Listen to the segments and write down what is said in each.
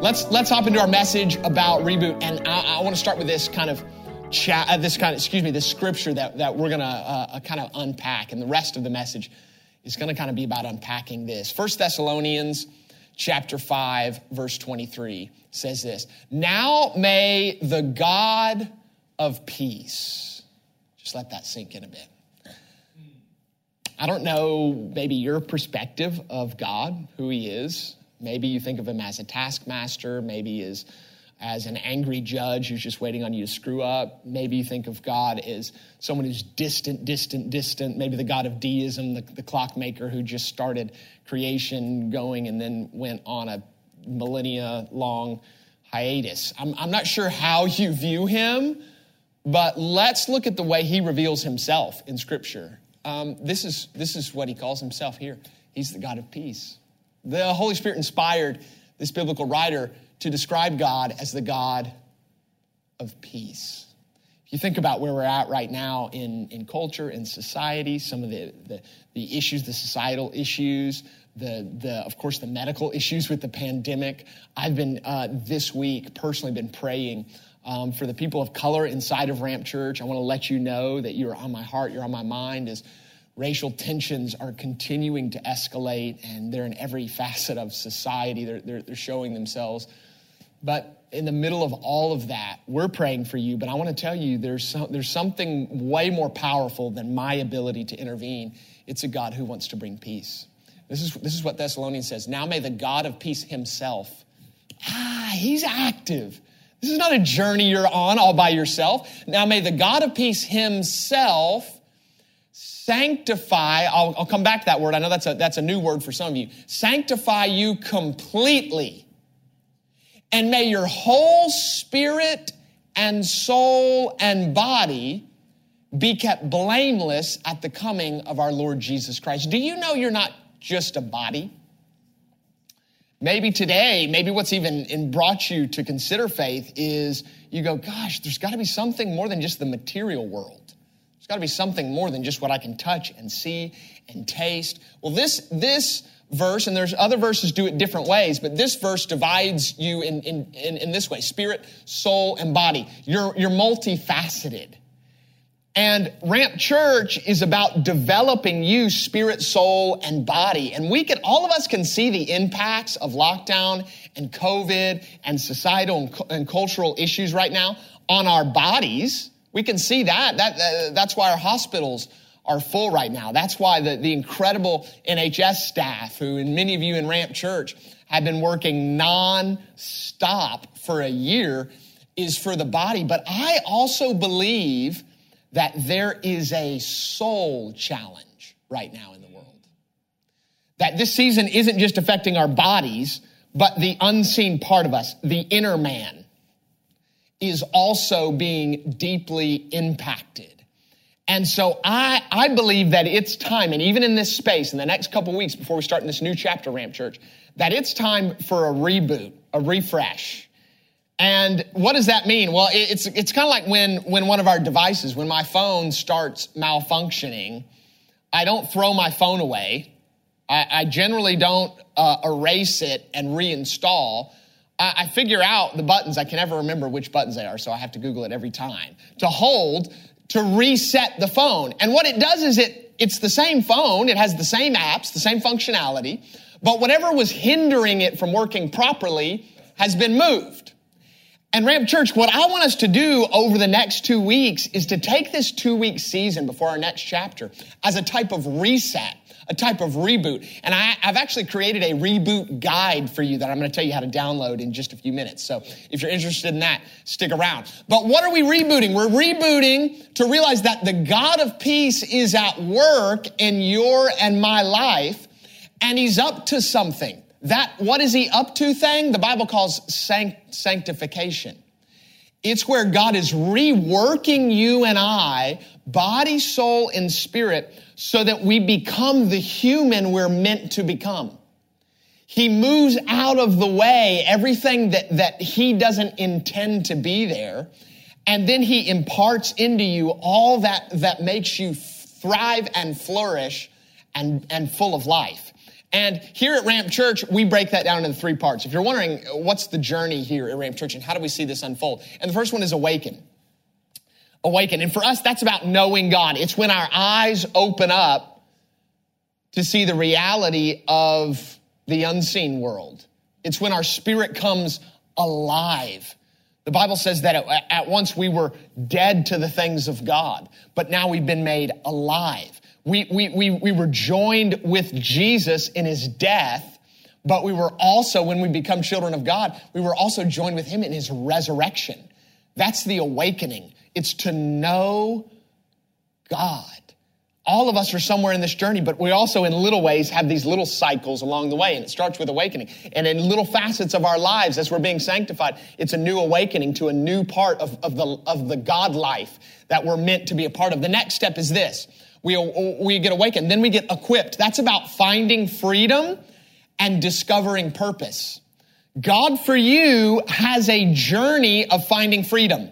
let's let's hop into our message about reboot, and I, I want to start with this kind of chat, uh, this kind of excuse me, this scripture that that we're gonna uh, uh kind of unpack, and the rest of the message is gonna kind of be about unpacking this. First Thessalonians chapter 5 verse 23 says this now may the god of peace just let that sink in a bit. I don't know maybe your perspective of god who he is Maybe you think of him as a taskmaster, maybe as, as an angry judge who's just waiting on you to screw up. Maybe you think of God as someone who's distant, distant, distant. Maybe the God of deism, the, the clockmaker who just started creation going and then went on a millennia long hiatus. I'm, I'm not sure how you view him, but let's look at the way he reveals himself in Scripture. Um, this, is, this is what he calls himself here. He's the God of peace. The Holy Spirit inspired this biblical writer to describe God as the God of peace. If you think about where we're at right now in, in culture, in society, some of the, the, the issues, the societal issues, the, the, of course, the medical issues with the pandemic. I've been uh, this week personally been praying um, for the people of color inside of Ramp Church. I want to let you know that you're on my heart, you're on my mind as racial tensions are continuing to escalate and they're in every facet of society. They're, they're, they're, showing themselves. But in the middle of all of that, we're praying for you. But I want to tell you there's, there's something way more powerful than my ability to intervene. It's a God who wants to bring peace. This is, this is what Thessalonians says. Now may the God of peace himself, ah, he's active. This is not a journey you're on all by yourself. Now may the God of peace himself sanctify, I'll, I'll, come back to that word. I know that's a, that's a new word for some of you. Sanctify you completely. And may your whole spirit and soul and body be kept blameless at the coming of our Lord Jesus Christ. Do you know you're not just a body? Maybe today, maybe what's even brought you to consider faith is you go, gosh, there's got to be something more than just the material world got to be something more than just what I can touch and see and taste. Well, this, this verse, and there's other verses do it different ways, but this verse divides you in, in, in, in this way spirit, soul, and body. You're, you're multifaceted. And Ramp Church is about developing you spirit, soul, and body. And we can, all of us can see the impacts of lockdown and COVID and societal and, and cultural issues right now on our bodies. We can see that. that that's why our hospitals are full right now. That's why the, the incredible NHS staff, who and many of you in Ramp Church have been working non-stop for a year, is for the body. But I also believe that there is a soul challenge right now in the world. That this season isn't just affecting our bodies, but the unseen part of us, the inner man is also being deeply impacted. And so I, I believe that it's time, and even in this space, in the next couple weeks before we start in this new chapter, Ramp Church, that it's time for a reboot, a refresh. And what does that mean? Well, it's, it's kind of like when, when one of our devices, when my phone starts malfunctioning, I don't throw my phone away. I, I generally don't uh, erase it and reinstall. I figure out the buttons. I can never remember which buttons they are, so I have to Google it every time. To hold, to reset the phone. And what it does is it, it's the same phone. It has the same apps, the same functionality, but whatever was hindering it from working properly has been moved. And Ramp Church, what I want us to do over the next two weeks is to take this two week season before our next chapter as a type of reset a type of reboot. And I, have actually created a reboot guide for you that I'm going to tell you how to download in just a few minutes. So if you're interested in that, stick around. But what are we rebooting? We're rebooting to realize that the God of peace is at work in your and my life, and he's up to something. That, what is he up to thing? The Bible calls sanct- sanctification. It's where God is reworking you and I, body, soul, and spirit, so that we become the human we're meant to become. He moves out of the way everything that, that he doesn't intend to be there. And then he imparts into you all that, that makes you thrive and flourish and, and full of life. And here at Ramp Church, we break that down into three parts. If you're wondering, what's the journey here at Ramp Church and how do we see this unfold? And the first one is awaken. Awaken. And for us, that's about knowing God. It's when our eyes open up to see the reality of the unseen world. It's when our spirit comes alive. The Bible says that at once we were dead to the things of God, but now we've been made alive. We, we, we, we were joined with Jesus in his death, but we were also, when we become children of God, we were also joined with him in his resurrection. That's the awakening. It's to know God. All of us are somewhere in this journey, but we also, in little ways, have these little cycles along the way, and it starts with awakening. And in little facets of our lives, as we're being sanctified, it's a new awakening to a new part of, of, the, of the God life that we're meant to be a part of. The next step is this we, we get awakened. Then we get equipped. That's about finding freedom and discovering purpose. God for you has a journey of finding freedom.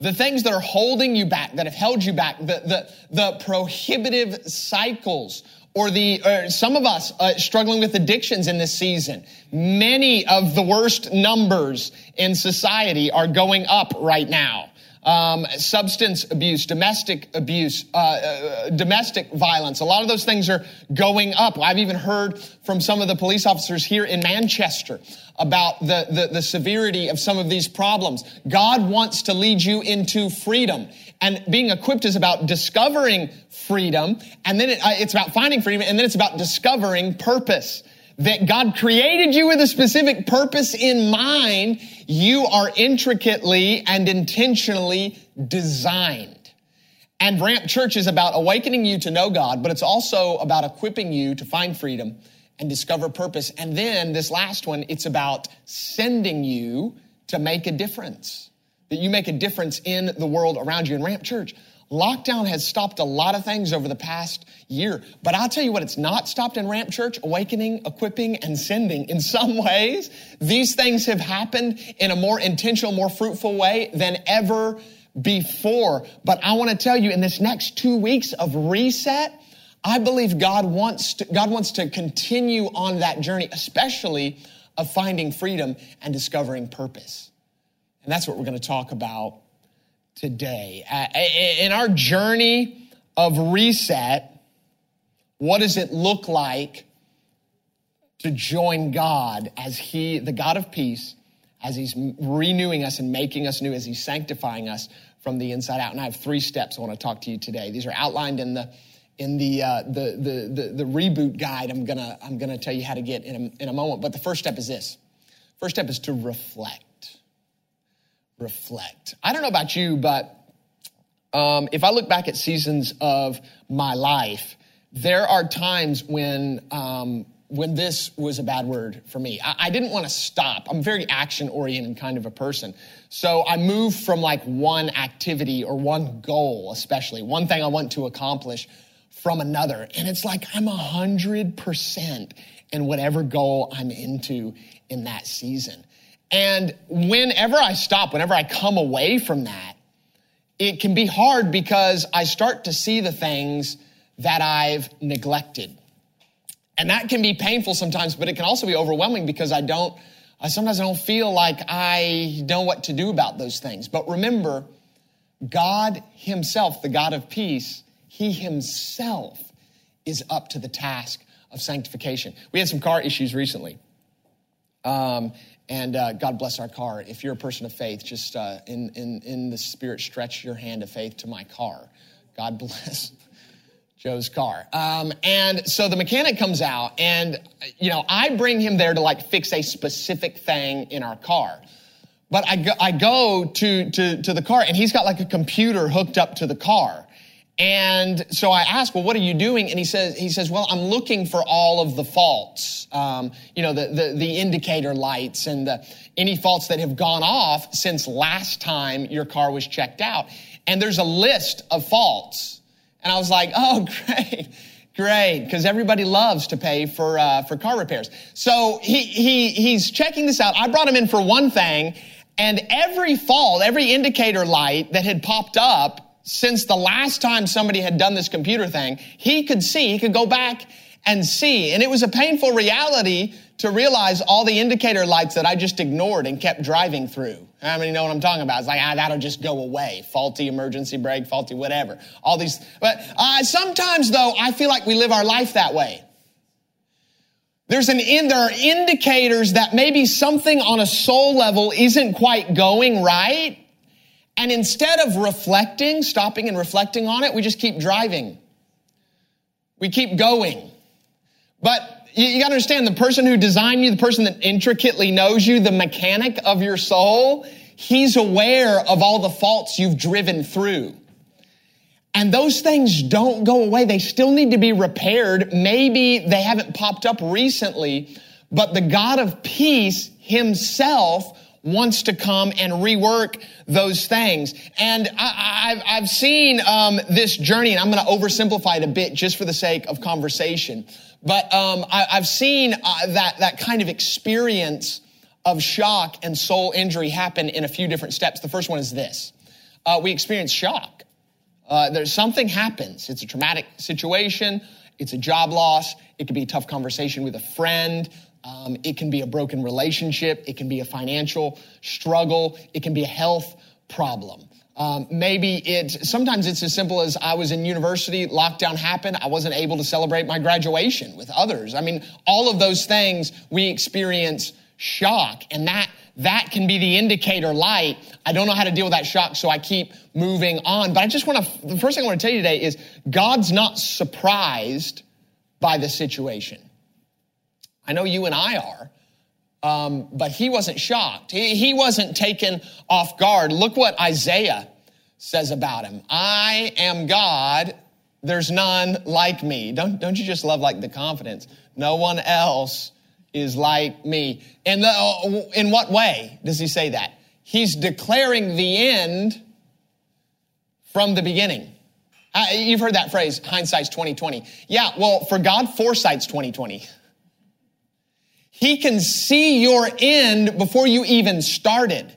The things that are holding you back, that have held you back, the, the, the prohibitive cycles, or the uh, some of us uh, struggling with addictions in this season. Many of the worst numbers in society are going up right now um, substance abuse, domestic abuse, uh, uh, domestic violence. A lot of those things are going up. I've even heard from some of the police officers here in Manchester about the, the, the severity of some of these problems. God wants to lead you into freedom. And being equipped is about discovering freedom, and then it, uh, it's about finding freedom, and then it's about discovering purpose that God created you with a specific purpose in mind, you are intricately and intentionally designed. And Ramp Church is about awakening you to know God, but it's also about equipping you to find freedom and discover purpose. And then this last one, it's about sending you to make a difference. That you make a difference in the world around you. In Ramp Church, Lockdown has stopped a lot of things over the past year, but I'll tell you what, it's not stopped in Ramp Church, awakening, equipping, and sending. In some ways, these things have happened in a more intentional, more fruitful way than ever before. But I want to tell you in this next two weeks of reset, I believe God wants to, God wants to continue on that journey, especially of finding freedom and discovering purpose. And that's what we're going to talk about today. In our journey of reset, what does it look like to join God as He, the God of peace, as He's renewing us and making us new, as He's sanctifying us from the inside out? And I have three steps I want to talk to you today. These are outlined in the in the, uh, the, the, the, the, reboot guide I'm gonna, I'm gonna tell you how to get in a, in a moment. But the first step is this. First step is to reflect reflect. I don't know about you, but um, if I look back at seasons of my life, there are times when um, when this was a bad word for me. I, I didn't want to stop. I'm very action oriented kind of a person. So I moved from like one activity or one goal, especially one thing I want to accomplish from another. And it's like I'm a hundred percent in whatever goal I'm into in that season. And whenever I stop, whenever I come away from that, it can be hard because I start to see the things that I've neglected. And that can be painful sometimes, but it can also be overwhelming because I don't, I sometimes I don't feel like I know what to do about those things. But remember, God Himself, the God of peace, He Himself is up to the task of sanctification. We had some car issues recently. Um, and uh, God bless our car. If you're a person of faith, just uh, in, in, in the spirit, stretch your hand of faith to my car. God bless Joe's car. Um, and so the mechanic comes out, and, you know, I bring him there to like fix a specific thing in our car. But I go, I go to, to, to the car, and he's got like a computer hooked up to the car. And so I asked, well, what are you doing? And he says, he says, well, I'm looking for all of the faults, um, you know, the, the, the, indicator lights and the, any faults that have gone off since last time your car was checked out. And there's a list of faults. And I was like, oh, great. Great, because everybody loves to pay for uh, for car repairs. So he he he's checking this out. I brought him in for one thing, and every fault, every indicator light that had popped up since the last time somebody had done this computer thing, he could see, he could go back and see. And it was a painful reality to realize all the indicator lights that I just ignored and kept driving through. How many know what I'm talking about? It's like, ah, that'll just go away. Faulty emergency brake, faulty whatever. All these, but uh, sometimes though, I feel like we live our life that way. There's an in, there are indicators that maybe something on a soul level isn't quite going right. And instead of reflecting, stopping and reflecting on it, we just keep driving. We keep going. But you, you got to understand the person who designed you, the person that intricately knows you, the mechanic of your soul, he's aware of all the faults you've driven through. And those things don't go away. They still need to be repaired. Maybe they haven't popped up recently, but the God of peace himself wants to come and rework those things. And I, have seen um, this journey, and I'm going to oversimplify it a bit just for the sake of conversation. But um, I, have seen uh, that that kind of experience of shock and soul injury happen in a few different steps. The first one is this: uh, we experience shock. Uh, there's something happens. It's a traumatic situation. It's a job loss. It could be a tough conversation with a friend. Um, it can be a broken relationship. It can be a financial struggle. It can be a health problem. Um, maybe it, sometimes it's as simple as I was in university, lockdown happened, I wasn't able to celebrate my graduation with others. I mean, all of those things we experience shock and that that can be the indicator light. I don't know how to deal with that shock, so I keep moving on. But I just want to, the first thing I want to tell you today is God's not surprised by the situation. I know you and I are. Um, but he wasn't shocked. He, he wasn't taken off guard. Look what Isaiah says about him. I am God. There's none like me. Don't, don't you just love like the confidence? No one else is like me. And the, in what way does he say that? He's declaring the end from the beginning. Uh, you've heard that phrase, hindsight's 2020. Yeah, well, for God, foresight's 2020. He can see your end before you even started.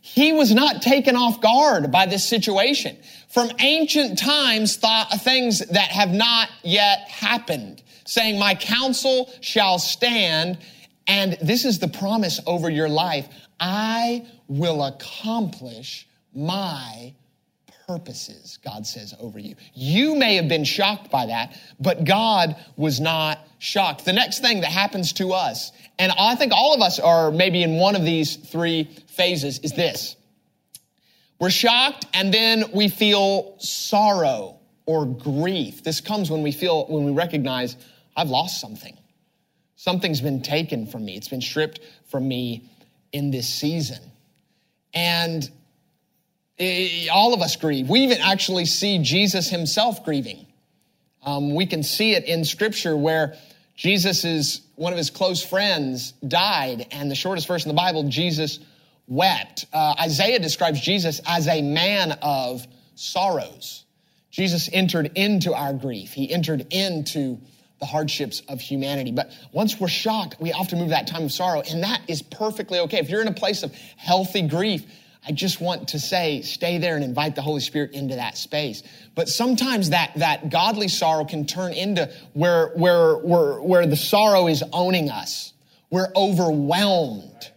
He was not taken off guard by this situation. From ancient times, thought, things that have not yet happened, saying, My counsel shall stand, and this is the promise over your life I will accomplish my purposes, God says over you. You may have been shocked by that, but God was not shocked. The next thing that happens to us, and I think all of us are maybe in one of these three phases, is this. We're shocked and then we feel sorrow or grief. This comes when we feel, when we recognize, I've lost something. Something's been taken from me. It's been stripped from me in this season. And all of us grieve. We even actually see Jesus himself grieving. Um, we can see it in scripture where Jesus is one of his close friends died, and the shortest verse in the Bible, Jesus wept. Uh, Isaiah describes Jesus as a man of sorrows. Jesus entered into our grief. He entered into the hardships of humanity. But once we're shocked, we often move that time of sorrow, and that is perfectly okay. If you're in a place of healthy grief, I just want to say, stay there and invite the Holy Spirit into that space. But sometimes that, that godly sorrow can turn into where, where, where, where the sorrow is owning us. We're overwhelmed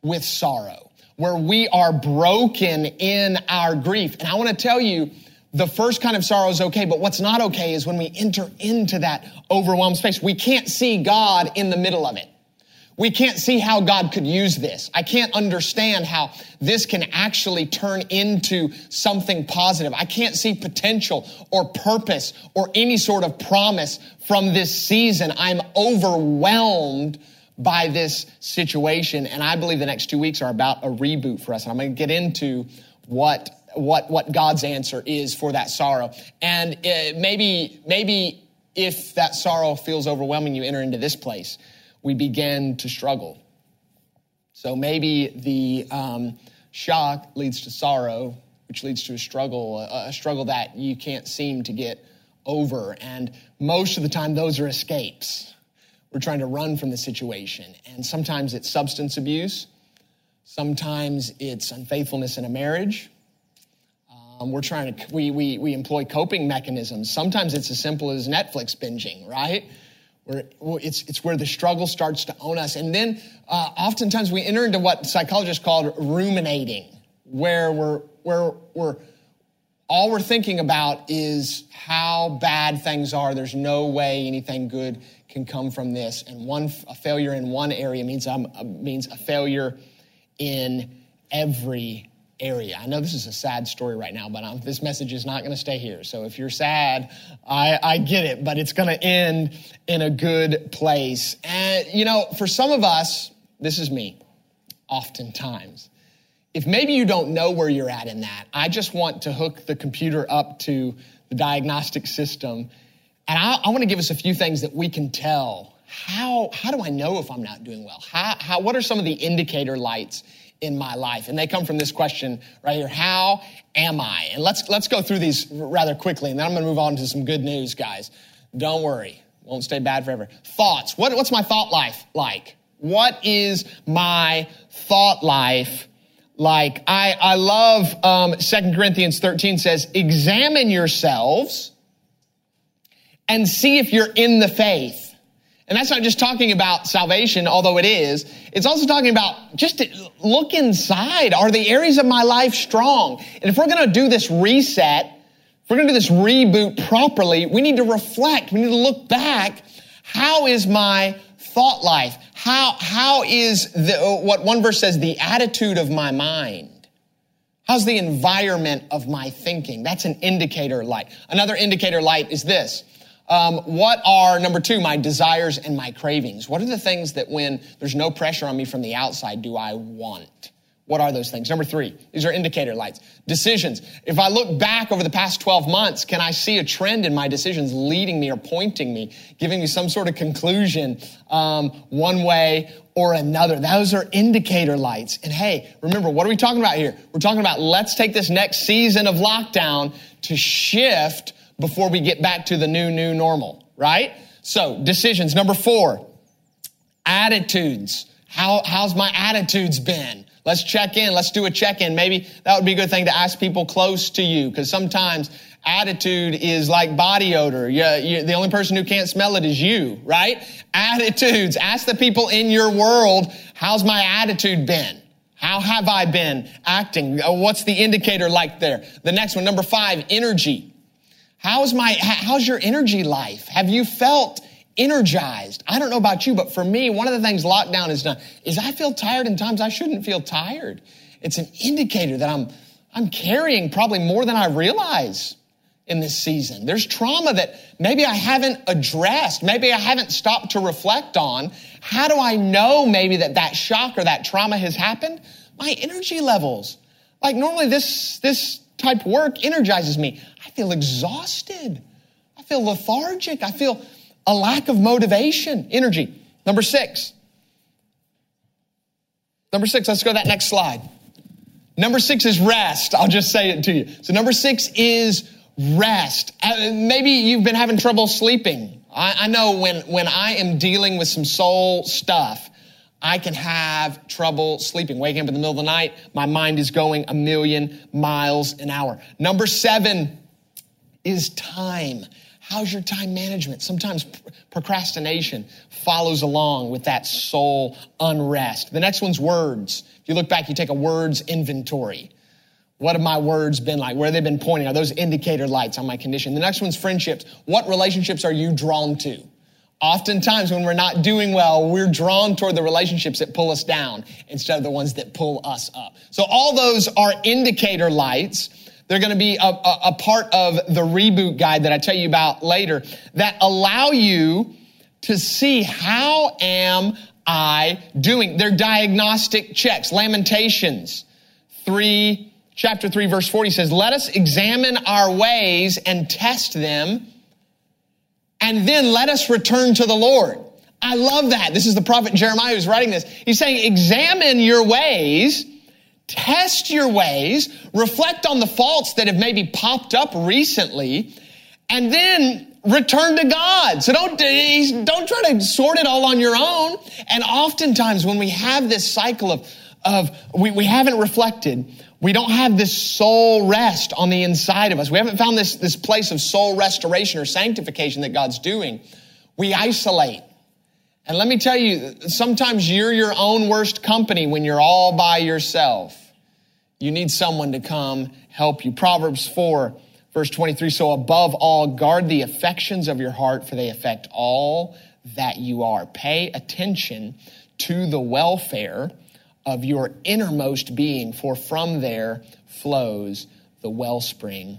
with sorrow, where we are broken in our grief. And I want to tell you, the first kind of sorrow is okay, but what's not okay is when we enter into that overwhelmed space. We can't see God in the middle of it. We can't see how God could use this. I can't understand how this can actually turn into something positive. I can't see potential or purpose or any sort of promise from this season. I'm overwhelmed by this situation. And I believe the next two weeks are about a reboot for us. And I'm going to get into what, what, what God's answer is for that sorrow. And uh, maybe, maybe if that sorrow feels overwhelming, you enter into this place we begin to struggle. So maybe the um, shock leads to sorrow, which leads to a struggle, a, a struggle that you can't seem to get over. And most of the time, those are escapes. We're trying to run from the situation. And sometimes it's substance abuse. Sometimes it's unfaithfulness in a marriage. Um, we're trying to, we, we, we employ coping mechanisms. Sometimes it's as simple as Netflix binging, right? Where it's, it's where the struggle starts to own us. And then uh, oftentimes we enter into what psychologists call ruminating, where we're, where we're, all we're thinking about is how bad things are. There's no way anything good can come from this. And one a failure in one area means I'm, uh, means a failure in every area. I know this is a sad story right now, but I'm, this message is not going to stay here. So if you're sad, I, I get it, but it's going to end in a good place. And, you know, for some of us, this is me, oftentimes. If maybe you don't know where you're at in that, I just want to hook the computer up to the diagnostic system. And I, I want to give us a few things that we can tell. How, how do I know if I'm not doing well? How, how, what are some of the indicator lights in my life? And they come from this question right here. How am I? And let's, let's go through these rather quickly. And then I'm going to move on to some good news, guys. Don't worry. Won't stay bad forever. Thoughts. What, what's my thought life like? What is my thought life like? I, I love, um, 2 Corinthians 13 says, examine yourselves and see if you're in the faith. And that's not just talking about salvation, although it is. It's also talking about just look inside. Are the areas of my life strong? And if we're going to do this reset, if we're going to do this reboot properly, we need to reflect. We need to look back. How is my thought life? How, how is the, what one verse says, the attitude of my mind? How's the environment of my thinking? That's an indicator light. Another indicator light is this. Um, what are, number two, my desires and my cravings? What are the things that when there's no pressure on me from the outside, do I want? What are those things? Number three, these are indicator lights. Decisions. If I look back over the past 12 months, can I see a trend in my decisions leading me or pointing me, giving me some sort of conclusion um, one way or another? Those are indicator lights. And hey, remember, what are we talking about here? We're talking about let's take this next season of lockdown to shift before we get back to the new, new normal, right? So decisions. Number four, attitudes. How, how's my attitudes been? Let's check in. Let's do a check in. Maybe that would be a good thing to ask people close to you because sometimes attitude is like body odor. You, you, the only person who can't smell it is you, right? Attitudes. Ask the people in your world, how's my attitude been? How have I been acting? What's the indicator like there? The next one, number five, energy. How's my, how's your energy life? Have you felt energized? I don't know about you, but for me, one of the things lockdown has done is I feel tired in times I shouldn't feel tired. It's an indicator that I'm, I'm carrying probably more than I realize in this season. There's trauma that maybe I haven't addressed. Maybe I haven't stopped to reflect on. How do I know maybe that that shock or that trauma has happened? My energy levels. Like normally this, this type work energizes me. I feel exhausted. I feel lethargic. I feel a lack of motivation, energy. Number six. Number six, let's go to that next slide. Number six is rest. I'll just say it to you. So number six is rest. Uh, maybe you've been having trouble sleeping. I, I know when, when I am dealing with some soul stuff, I can have trouble sleeping. Waking up in the middle of the night, my mind is going a million miles an hour. Number seven is time. How's your time management? Sometimes procrastination follows along with that soul unrest. The next one's words. If you look back, you take a words inventory. What have my words been like? Where have they been pointing? Are those indicator lights on my condition? The next one's friendships. What relationships are you drawn to? Oftentimes, when we're not doing well, we're drawn toward the relationships that pull us down instead of the ones that pull us up. So, all those are indicator lights. They're going to be a, a, a part of the reboot guide that I tell you about later that allow you to see how am I doing? They're diagnostic checks. Lamentations 3, chapter 3, verse 40 says, Let us examine our ways and test them and then let us return to the Lord. I love that. This is the prophet Jeremiah who's writing this. He's saying, examine your ways, test your ways, reflect on the faults that have maybe popped up recently, and then return to God. So don't, don't try to sort it all on your own. And oftentimes when we have this cycle of, of we, we haven't reflected, we don't have this soul rest on the inside of us. We haven't found this, this place of soul restoration or sanctification that God's doing. We isolate. And let me tell you, sometimes you're your own worst company when you're all by yourself. You need someone to come help you. Proverbs 4, verse 23. So above all, guard the affections of your heart, for they affect all that you are. Pay attention to the welfare of your innermost being, for from there flows the wellspring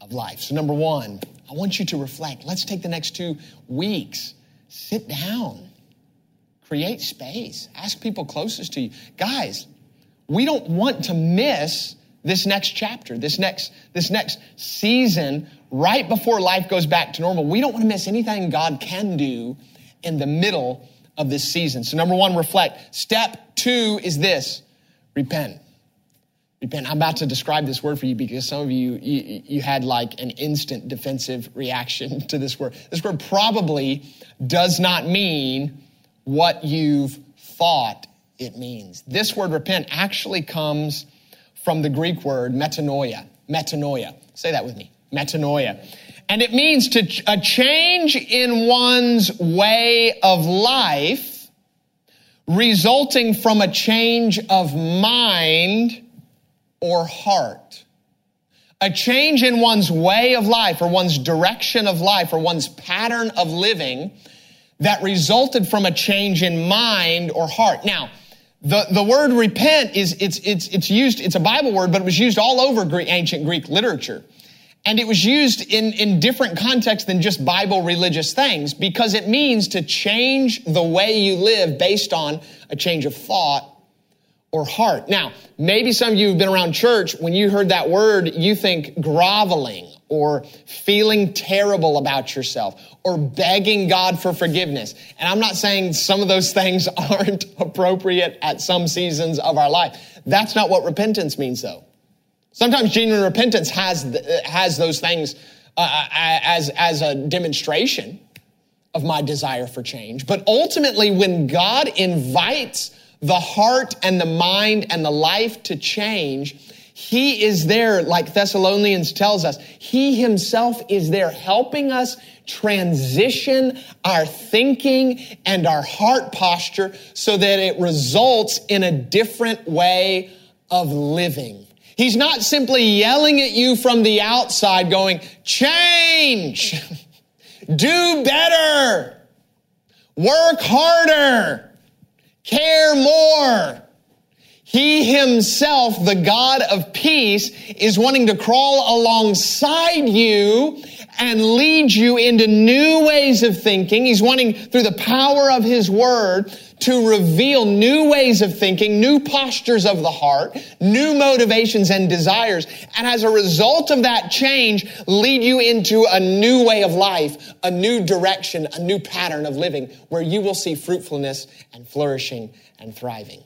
of life. So, number one, I want you to reflect. Let's take the next two weeks. Sit down, create space, ask people closest to you. Guys, we don't want to miss this next chapter, this next, this next season, right before life goes back to normal. We don't want to miss anything God can do in the middle of this season. So, number one, reflect. Step two is this repent. Repent. I'm about to describe this word for you because some of you, you, you, had like an instant defensive reaction to this word. This word probably does not mean what you've thought it means. This word repent actually comes from the Greek word metanoia. Metanoia. Say that with me. Metanoia. And it means to ch- a change in one's way of life resulting from a change of mind or heart. A change in one's way of life or one's direction of life or one's pattern of living that resulted from a change in mind or heart. Now, the, the word repent is, it's, it's, it's used, it's a Bible word, but it was used all over Greek, ancient Greek literature. And it was used in, in different contexts than just Bible religious things because it means to change the way you live based on a change of thought or heart. Now, maybe some of you have been around church. When you heard that word, you think groveling or feeling terrible about yourself or begging God for forgiveness. And I'm not saying some of those things aren't appropriate at some seasons of our life. That's not what repentance means though. Sometimes genuine repentance has, has those things uh, uh, as, as a demonstration of my desire for change. But ultimately, when God invites the heart and the mind and the life to change, He is there, like Thessalonians tells us, He Himself is there helping us transition our thinking and our heart posture so that it results in a different way of living. He's not simply yelling at you from the outside going, change, do better, work harder, care more. He himself, the God of peace, is wanting to crawl alongside you and lead you into new ways of thinking. He's wanting, through the power of his word, to reveal new ways of thinking, new postures of the heart, new motivations and desires. And as a result of that change, lead you into a new way of life, a new direction, a new pattern of living where you will see fruitfulness and flourishing and thriving.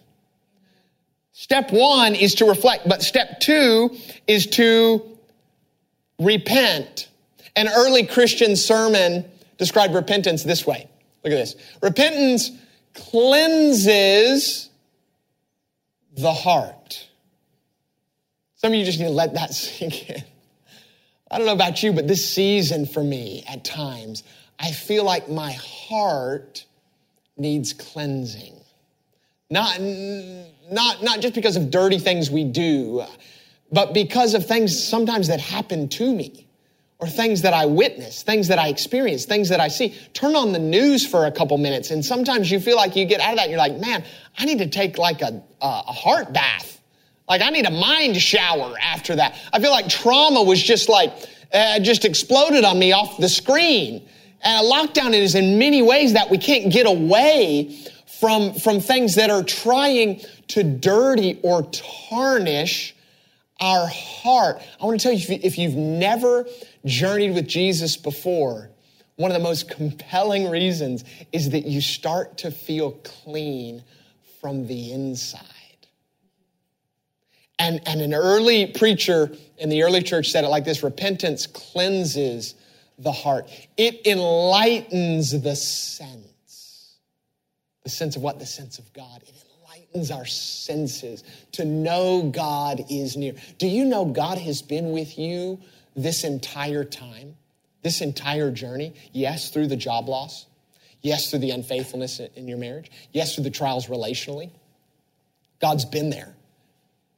Step one is to reflect, but step two is to repent. An early Christian sermon described repentance this way. Look at this. Repentance cleanses the heart. Some of you just need to let that sink in. I don't know about you, but this season for me at times, I feel like my heart needs cleansing. Not, not, not just because of dirty things we do, but because of things sometimes that happen to me or things that I witness, things that I experience, things that I see. Turn on the news for a couple minutes, and sometimes you feel like you get out of that and you're like, man, I need to take like a, a heart bath. Like I need a mind shower after that. I feel like trauma was just like, uh, just exploded on me off the screen. And a lockdown is in many ways that we can't get away from, from things that are trying to dirty or tarnish our heart. I want to tell you, if you've never journeyed with Jesus before, one of the most compelling reasons is that you start to feel clean from the inside. And, and an early preacher in the early church said it like this repentance cleanses the heart, it enlightens the sense. The sense of what? The sense of God. It enlightens our senses to know God is near. Do you know God has been with you this entire time, this entire journey? Yes, through the job loss. Yes, through the unfaithfulness in your marriage. Yes, through the trials relationally. God's been there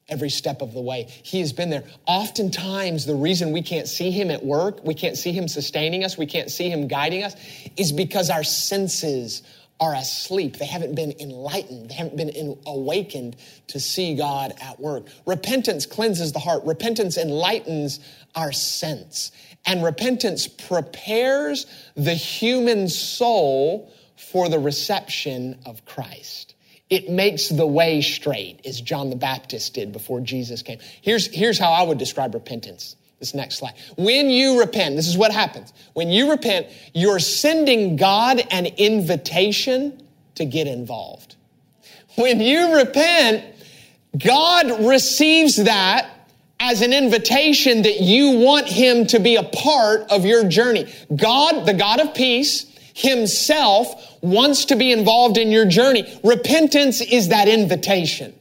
every step of the way. He has been there. Oftentimes, the reason we can't see Him at work, we can't see Him sustaining us, we can't see Him guiding us, is because our senses are asleep. They haven't been enlightened. They haven't been in, awakened to see God at work. Repentance cleanses the heart. Repentance enlightens our sense. And repentance prepares the human soul for the reception of Christ. It makes the way straight, as John the Baptist did before Jesus came. Here's, here's how I would describe repentance. This next slide. When you repent, this is what happens. When you repent, you're sending God an invitation to get involved. When you repent, God receives that as an invitation that you want Him to be a part of your journey. God, the God of peace, Himself wants to be involved in your journey. Repentance is that invitation.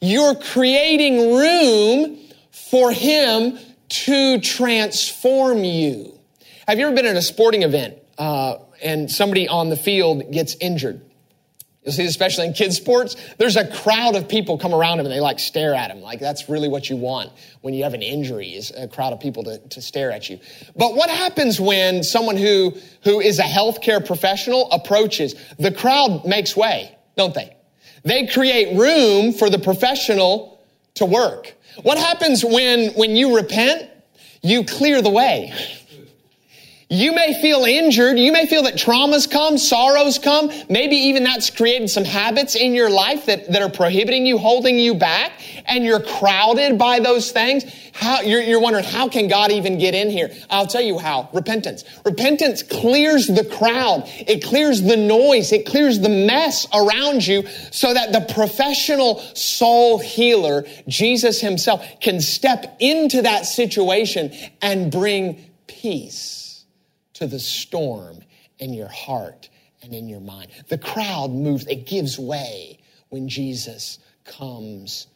You're creating room for Him to transform you. Have you ever been at a sporting event uh, and somebody on the field gets injured? You'll see, especially in kids' sports, there's a crowd of people come around him and they like stare at him. Like that's really what you want when you have an injury is a crowd of people to, to stare at you. But what happens when someone who, who is a healthcare professional approaches? The crowd makes way, don't they? They create room for the professional to work. What happens when, when you repent? You clear the way. You may feel injured. You may feel that traumas come, sorrows come. Maybe even that's created some habits in your life that, that are prohibiting you, holding you back, and you're crowded by those things. How, you're, you're wondering, how can God even get in here? I'll tell you how. Repentance. Repentance clears the crowd. It clears the noise. It clears the mess around you so that the professional soul healer, Jesus himself, can step into that situation and bring peace to the storm in your heart and in your mind. The crowd moves, it gives way when Jesus comes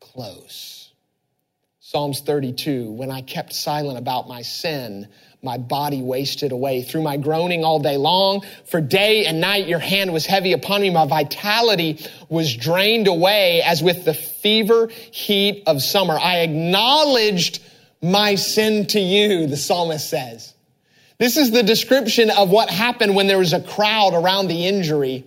close. Psalms 32 When I kept silent about my sin, my body wasted away through my groaning all day long. For day and night, your hand was heavy upon me. My vitality was drained away as with the fever heat of summer. I acknowledged my sin to you, the psalmist says. This is the description of what happened when there was a crowd around the injury.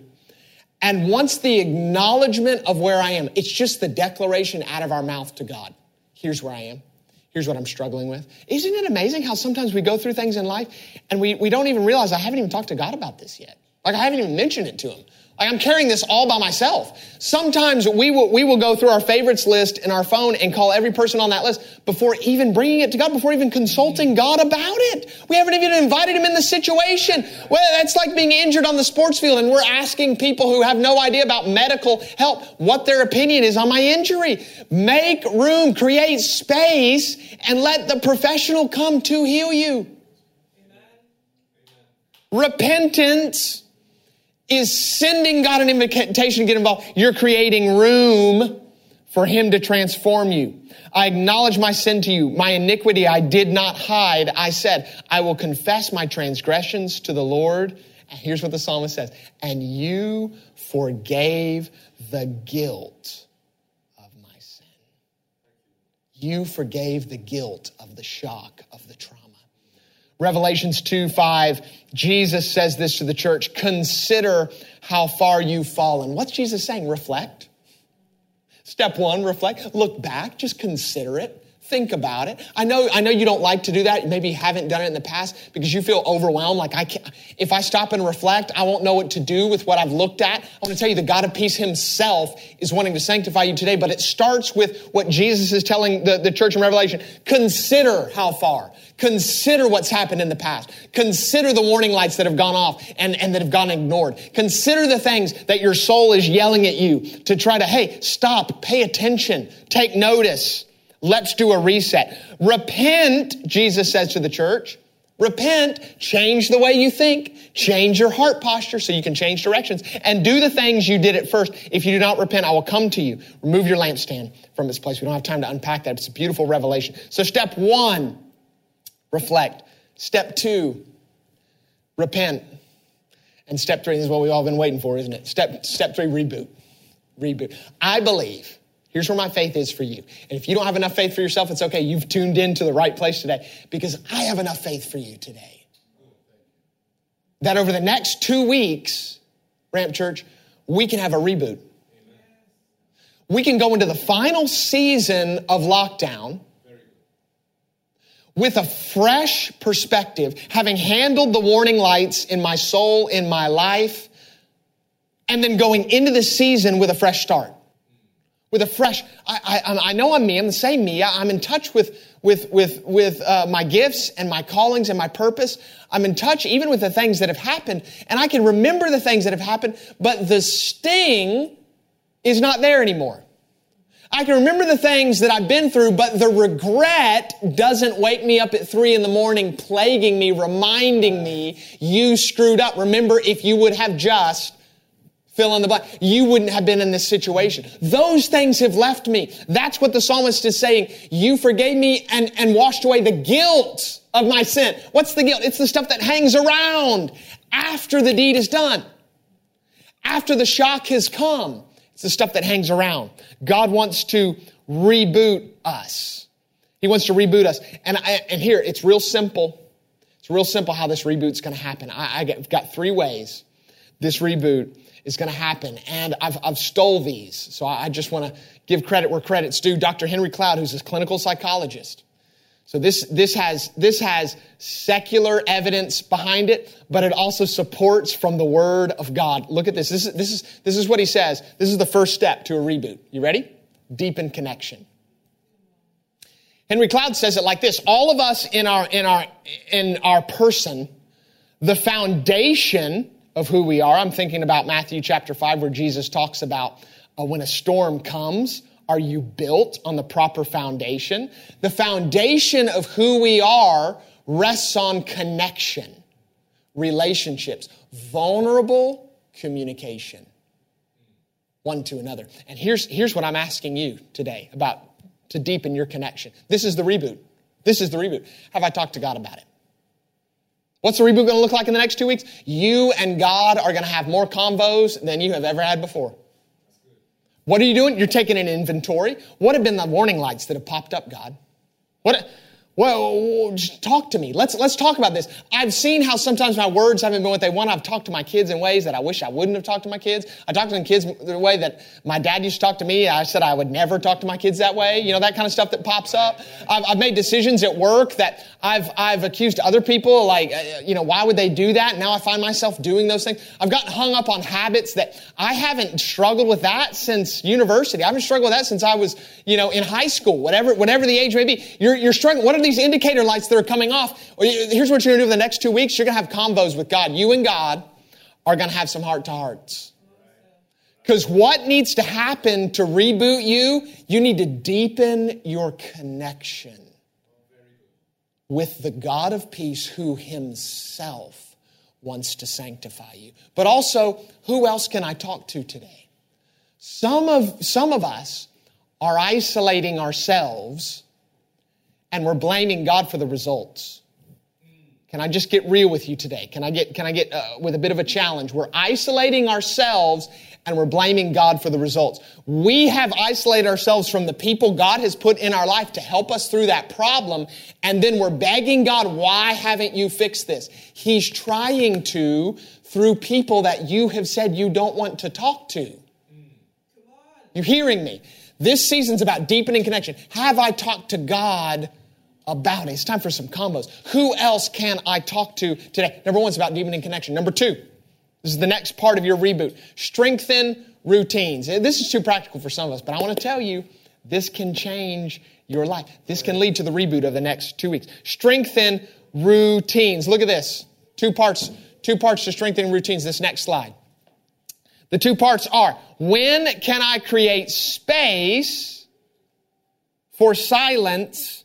And once the acknowledgement of where I am, it's just the declaration out of our mouth to God. Here's where I am. Here's what I'm struggling with. Isn't it amazing how sometimes we go through things in life and we, we don't even realize I haven't even talked to God about this yet? Like I haven't even mentioned it to him. Like I'm carrying this all by myself. Sometimes we will, we will go through our favorites list in our phone and call every person on that list before even bringing it to God, before even consulting God about it. We haven't even invited him in the situation. Well, that's like being injured on the sports field and we're asking people who have no idea about medical help what their opinion is on my injury. Make room, create space, and let the professional come to heal you. Repentance is sending God an invitation to get involved. You're creating room for Him to transform you. I acknowledge my sin to you. My iniquity I did not hide. I said, I will confess my transgressions to the Lord. And here's what the psalmist says. And you forgave the guilt of my sin. You forgave the guilt of the shock of the trauma. Revelations 2 5, Jesus says this to the church consider how far you've fallen. What's Jesus saying? Reflect. Step one, reflect. Look back, just consider it. Think about it. I know, I know you don't like to do that. Maybe you haven't done it in the past because you feel overwhelmed. Like I can't, if I stop and reflect, I won't know what to do with what I've looked at. I want to tell you the God of peace himself is wanting to sanctify you today, but it starts with what Jesus is telling the, the church in Revelation. Consider how far. Consider what's happened in the past. Consider the warning lights that have gone off and, and that have gone ignored. Consider the things that your soul is yelling at you to try to, hey, stop, pay attention, take notice. Let's do a reset. Repent, Jesus says to the church. Repent, change the way you think, change your heart posture so you can change directions, and do the things you did at first. If you do not repent, I will come to you. Remove your lampstand from its place. We don't have time to unpack that. It's a beautiful revelation. So, step one, reflect. Step two, repent. And step three is what we've all been waiting for, isn't it? Step, step three, reboot. Reboot. I believe, here's where my faith is for you. And if you don't have enough faith for yourself, it's okay. You've tuned in to the right place today because I have enough faith for you today. That over the next two weeks, Ramp Church, we can have a reboot. We can go into the final season of lockdown with a fresh perspective, having handled the warning lights in my soul, in my life, and then going into the season with a fresh start. With a fresh, I, I, I know I'm me, I'm the same me. I'm in touch with, with, with, with uh, my gifts and my callings and my purpose. I'm in touch even with the things that have happened, and I can remember the things that have happened, but the sting is not there anymore. I can remember the things that I've been through, but the regret doesn't wake me up at three in the morning, plaguing me, reminding me, you screwed up. Remember, if you would have just fill in the blank, you wouldn't have been in this situation. Those things have left me. That's what the psalmist is saying. You forgave me and, and washed away the guilt of my sin. What's the guilt? It's the stuff that hangs around after the deed is done. After the shock has come. It's the stuff that hangs around. God wants to reboot us. He wants to reboot us. And, I, and here, it's real simple. It's real simple how this reboot's going to happen. I, I've got three ways this reboot is going to happen. And I've, I've stole these. So I just want to give credit where credit's due. Dr. Henry Cloud, who's a clinical psychologist, so this, this has, this has secular evidence behind it, but it also supports from the word of God. Look at this. This is, this is, this is what he says. This is the first step to a reboot. You ready? Deepen connection. Henry Cloud says it like this. All of us in our, in our, in our person, the foundation of who we are. I'm thinking about Matthew chapter 5 where Jesus talks about uh, when a storm comes, are you built on the proper foundation? The foundation of who we are rests on connection, relationships, vulnerable communication, one to another. And here's, here's what I'm asking you today about to deepen your connection. This is the reboot. This is the reboot. Have I talked to God about it? What's the reboot going to look like in the next two weeks? You and God are going to have more convos than you have ever had before. What are you doing? You're taking an inventory. What have been the warning lights that have popped up, God? What, well, talk to me. Let's, let's talk about this. I've seen how sometimes my words haven't been what they want. I've talked to my kids in ways that I wish I wouldn't have talked to my kids. I talked to my kids the way that my dad used to talk to me. I said I would never talk to my kids that way. You know, that kind of stuff that pops up. I've, I've made decisions at work that I've, I've accused other people, like, uh, you know, why would they do that? Now I find myself doing those things. I've gotten hung up on habits that I haven't struggled with that since university. I haven't struggled with that since I was, you know, in high school, whatever, whatever the age may be. You're, you're struggling. What are these indicator lights that are coming off? Here's what you're going to do for the next two weeks. You're going to have convos with God. You and God are going to have some heart to hearts. Because what needs to happen to reboot you? You need to deepen your connection with the God of peace who himself wants to sanctify you. But also, who else can I talk to today? Some of, some of us are isolating ourselves and we're blaming God for the results. Can I just get real with you today? Can I get, can I get uh, with a bit of a challenge? We're isolating ourselves and we're blaming God for the results. We have isolated ourselves from the people God has put in our life to help us through that problem. And then we're begging God, why haven't you fixed this? He's trying to through people that you have said you don't want to talk to. You're hearing me. This season's about deepening connection. Have I talked to God about it? It's time for some combos. Who else can I talk to today? Number one, it's about deepening connection. Number two, this is the next part of your reboot. Strengthen routines. Eh, this is too practical for some of us, but I want to tell you this can change your life. This can lead to the reboot of the next two weeks. Strengthen routines. Look at this. Two parts, two parts to strengthen routines. This next slide. The two parts are when can I create space for silence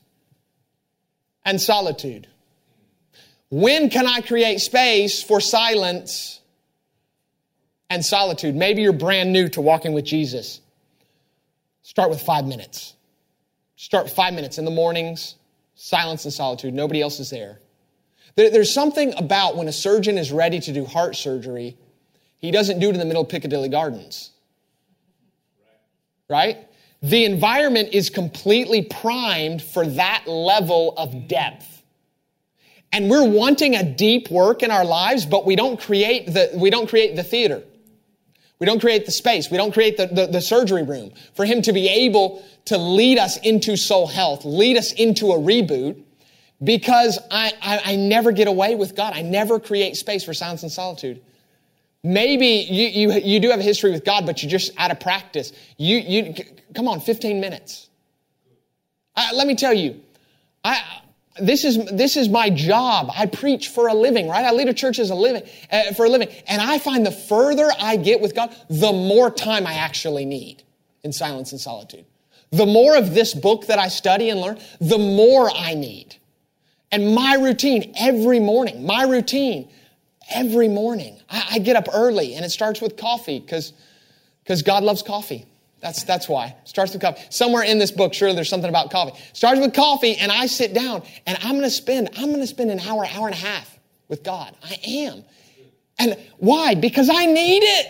and solitude? When can I create space for silence and solitude. Maybe you're brand new to walking with Jesus. Start with five minutes. Start five minutes in the mornings, silence and solitude. Nobody else is there. There's something about when a surgeon is ready to do heart surgery He doesn't do it in the middle of Piccadilly Gardens. Right? The environment is completely primed for that level of depth. And we're wanting a deep work in our lives, but we don't create the, we don't create the theater. We don't create the space. We don't create the, the, the, surgery room for him to be able to lead us into soul health, lead us into a reboot because I, I, I never get away with God. I never create space for silence and solitude. Maybe you, you, you do have a history with God, but you're just out of practice. You, you, come on, 15 minutes. I, let me tell you, I, this is, this is my job. I preach for a living, right? I lead a church as a living, uh, for a living. And I find the further I get with God, the more time I actually need in silence and solitude. The more of this book that I study and learn, the more I need. And my routine every morning, my routine every morning, I, I get up early and it starts with coffee because because God loves coffee. That's, that's why. Starts with coffee. Somewhere in this book, sure, there's something about coffee. Starts with coffee, and I sit down, and I'm going to spend, I'm going to spend an hour, hour and a half with God. I am. And why? Because I need it.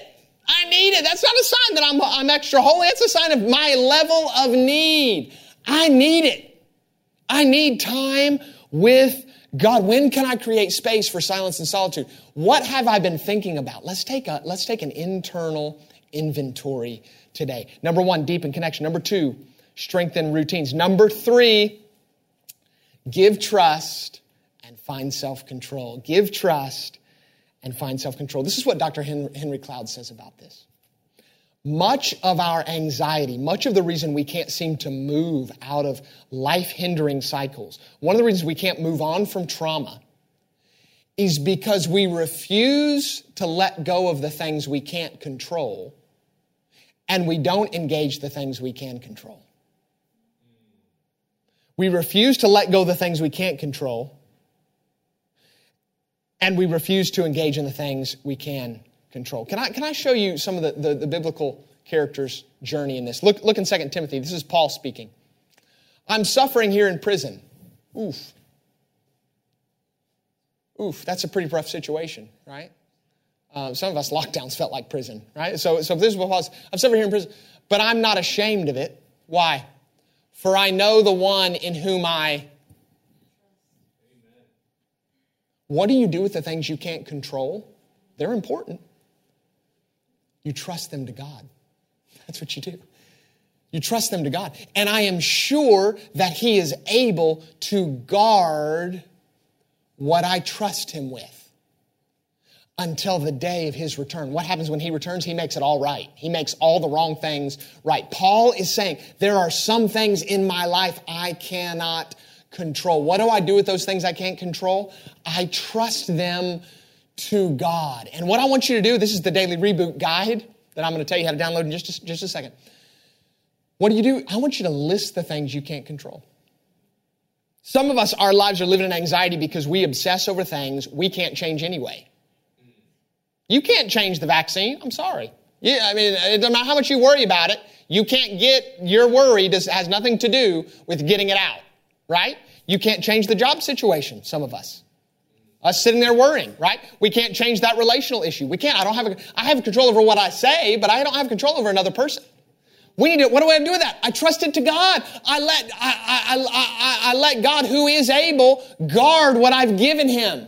I need it. That's not a sign that I'm, I'm extra holy. It's a sign of my level of need. I need it. I need time with God. When can I create space for silence and solitude? What have I been thinking about? Let's take a, let's take an internal inventory today. Number one, deepen connection. Number two, strengthen routines. Number three, give trust and find self control. Give trust and find self control. This is what Dr. Henry Cloud says about this. Much of our anxiety, much of the reason we can't seem to move out of life hindering cycles, one of the reasons we can't move on from trauma is because we refuse to let go of the things we can't control and we don't engage the things we can control. We refuse to let go of the things we can't control, and we refuse to engage in the things we can control. Can I, can I show you some of the, the, the biblical characters' journey in this? Look, look in 2 Timothy. This is Paul speaking. I'm suffering here in prison. Oof. Oof, that's a pretty rough situation, right? Um, some of us lockdowns felt like prison, right? So, so this is what Paul's, I'm still here in prison, but I'm not ashamed of it. Why? For I know the one in whom I. What do you do with the things you can't control? They're important. You trust them to God. That's what you do. You trust them to God. And I am sure that He is able to guard what I trust Him with until the day of his return. What happens when he returns? He makes it all right. He makes all the wrong things right. Paul is saying, there are some things in my life I cannot control. What do I do with those things I can't control? I trust them to God. And what I want you to do, this is the daily reboot guide that I'm going to tell you how to download in just a, just a second. What do you do? I want you to list the things you can't control. Some of us, our lives are living in anxiety because we obsess over things we can't change anyway. You can't change the vaccine. I'm sorry. Yeah, I mean, it doesn't matter how much you worry about it. You can't get your worry does, has nothing to do with getting it out, right? You can't change the job situation, some of us. Us sitting there worrying, right? We can't change that relational issue. We can't. I don't have a, I have control over what I say, but I don't have control over another person. We need to, what do I do with that? I trust it to God. I let, I, I, I, I let God who is able guard what I've given him.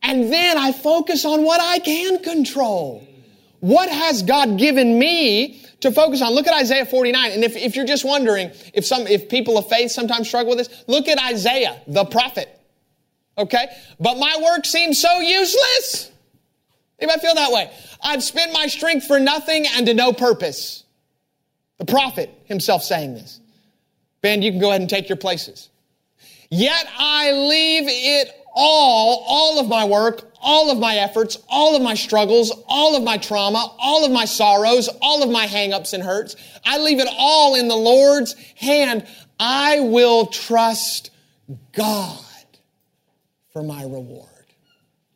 And then I focus on what I can control. What has God given me to focus on? Look at Isaiah 49. And if, if you're just wondering if some, if people of faith sometimes struggle with this, look at Isaiah, the prophet. Okay? But my work seems so useless. Anybody feel that way? I've spent my strength for nothing and to no purpose. The prophet himself saying this. Ben, you can go ahead and take your places. Yet I leave it all, all of my work, all of my efforts, all of my struggles, all of my trauma, all of my sorrows, all of my hangups and hurts. I leave it all in the Lord's hand. I will trust God for my reward.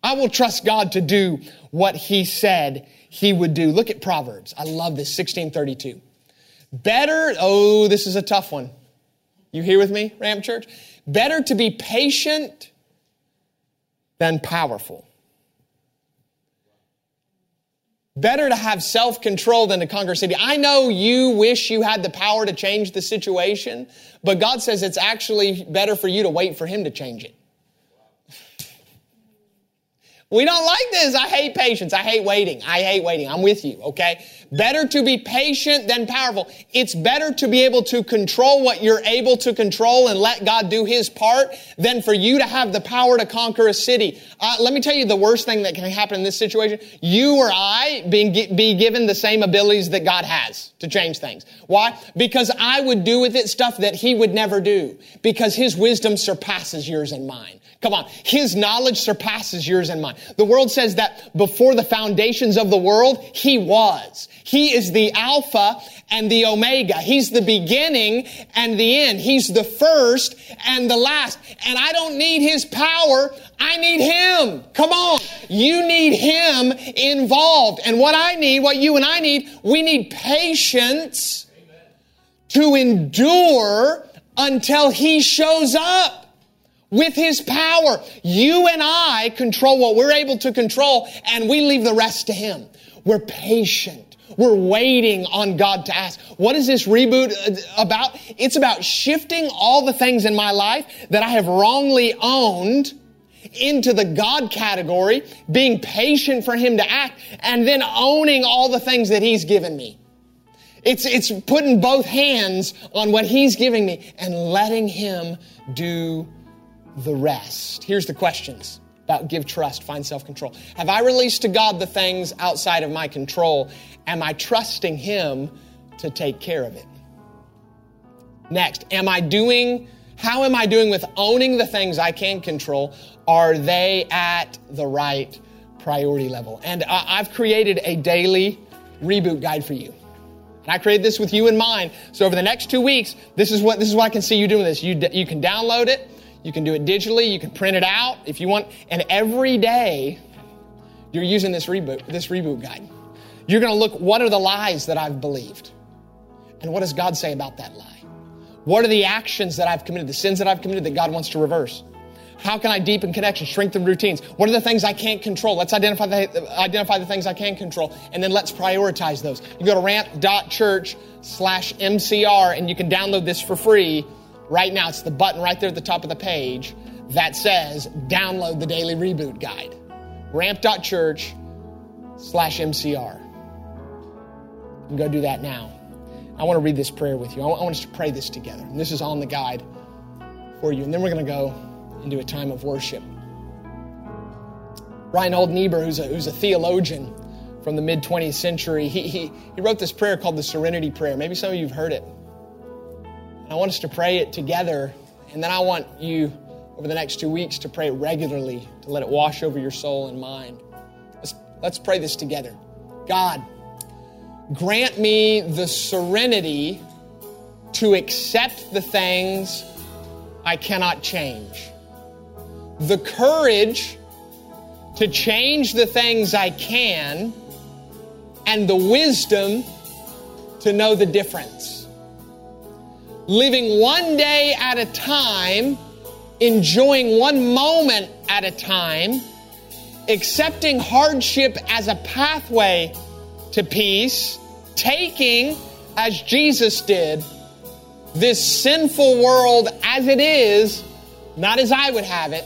I will trust God to do what he said he would do. Look at Proverbs. I love this, 1632. Better, oh, this is a tough one. You here with me, Ramp Church? Better to be patient than powerful. Better to have self control than to conquer city. I know you wish you had the power to change the situation, but God says it's actually better for you to wait for Him to change it. We don't like this. I hate patience. I hate waiting. I hate waiting. I'm with you, okay? Better to be patient than powerful. It's better to be able to control what you're able to control and let God do His part than for you to have the power to conquer a city. Uh, let me tell you the worst thing that can happen in this situation. You or I being, be given the same abilities that God has to change things. Why? Because I would do with it stuff that He would never do. Because His wisdom surpasses yours and mine. Come on. His knowledge surpasses yours and mine. The world says that before the foundations of the world, He was. He is the Alpha and the Omega. He's the beginning and the end. He's the first and the last. And I don't need His power. I need Him. Come on. You need Him involved. And what I need, what you and I need, we need patience to endure until He shows up with His power. You and I control what we're able to control and we leave the rest to Him. We're patient. We're waiting on God to ask. What is this reboot uh, about? It's about shifting all the things in my life that I have wrongly owned into the God category, being patient for Him to act, and then owning all the things that He's given me. It's, it's putting both hands on what He's giving me and letting Him do the rest. Here's the questions about give trust, find self control. Have I released to God the things outside of my control? Am I trusting Him to take care of it? Next, am I doing, how am I doing with owning the things I can control? Are they at the right priority level? And I've created a daily reboot guide for you. And I created this with you in mind. So over the next two weeks, this is what, this is what I can see you doing this. You, you can download it. You can do it digitally. You can print it out if you want. And every day, you're using this reboot, this reboot guide. You're going to look, what are the lies that I've believed? And what does God say about that lie? What are the actions that I've committed, the sins that I've committed that God wants to reverse? How can I deepen connection, strengthen routines? What are the things I can't control? Let's identify the, identify the things I can control, and then let's prioritize those. You go to ramp.church slash MCR, and you can download this for free right now. It's the button right there at the top of the page that says download the daily reboot guide. Ramp.church slash MCR. Can go do that now. I want to read this prayer with you. I want us to pray this together. And this is on the guide for you. And then we're going to go into a time of worship. Reinhold Niebuhr, who's a, who's a theologian from the mid 20th century, he, he, he wrote this prayer called the Serenity Prayer. Maybe some of you have heard it. I want us to pray it together, and then I want you over the next two weeks to pray it regularly, to let it wash over your soul and mind. Let's, let's pray this together. God, grant me the serenity to accept the things I cannot change, the courage to change the things I can, and the wisdom to know the difference living one day at a time, enjoying one moment at a time, accepting hardship as a pathway to peace, taking, as Jesus did, this sinful world as it is, not as I would have it,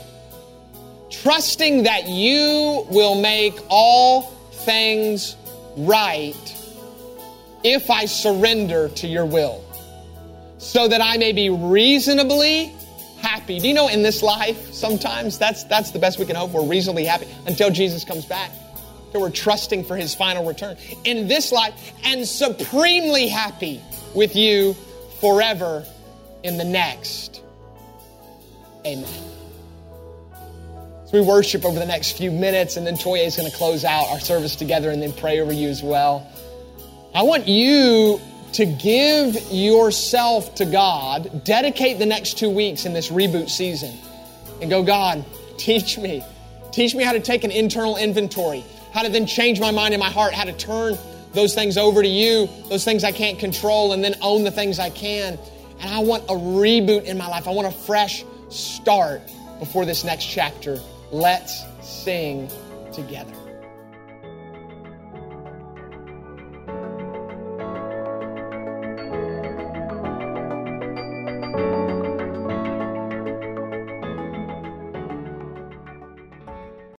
trusting that you will make all things right if I surrender to your will so that I may be reasonably happy. Do you know in this life, sometimes that's, that's the best we can hope. We're reasonably happy until Jesus comes back. Until we're trusting for his final return. In this life, and supremely happy with you forever in the next. Amen. So we worship over the next few minutes, and then Toye is going to close out our service together and then pray over you as well. I want you to give yourself to God, dedicate the next two weeks in this reboot season, and go, God, teach me. Teach me how to take an internal inventory, how to then change my mind and my heart, how to turn those things over to you, those things I can't control, and then own the things I can. And I want a reboot in my life. I want a fresh start before this next chapter. Let's sing together.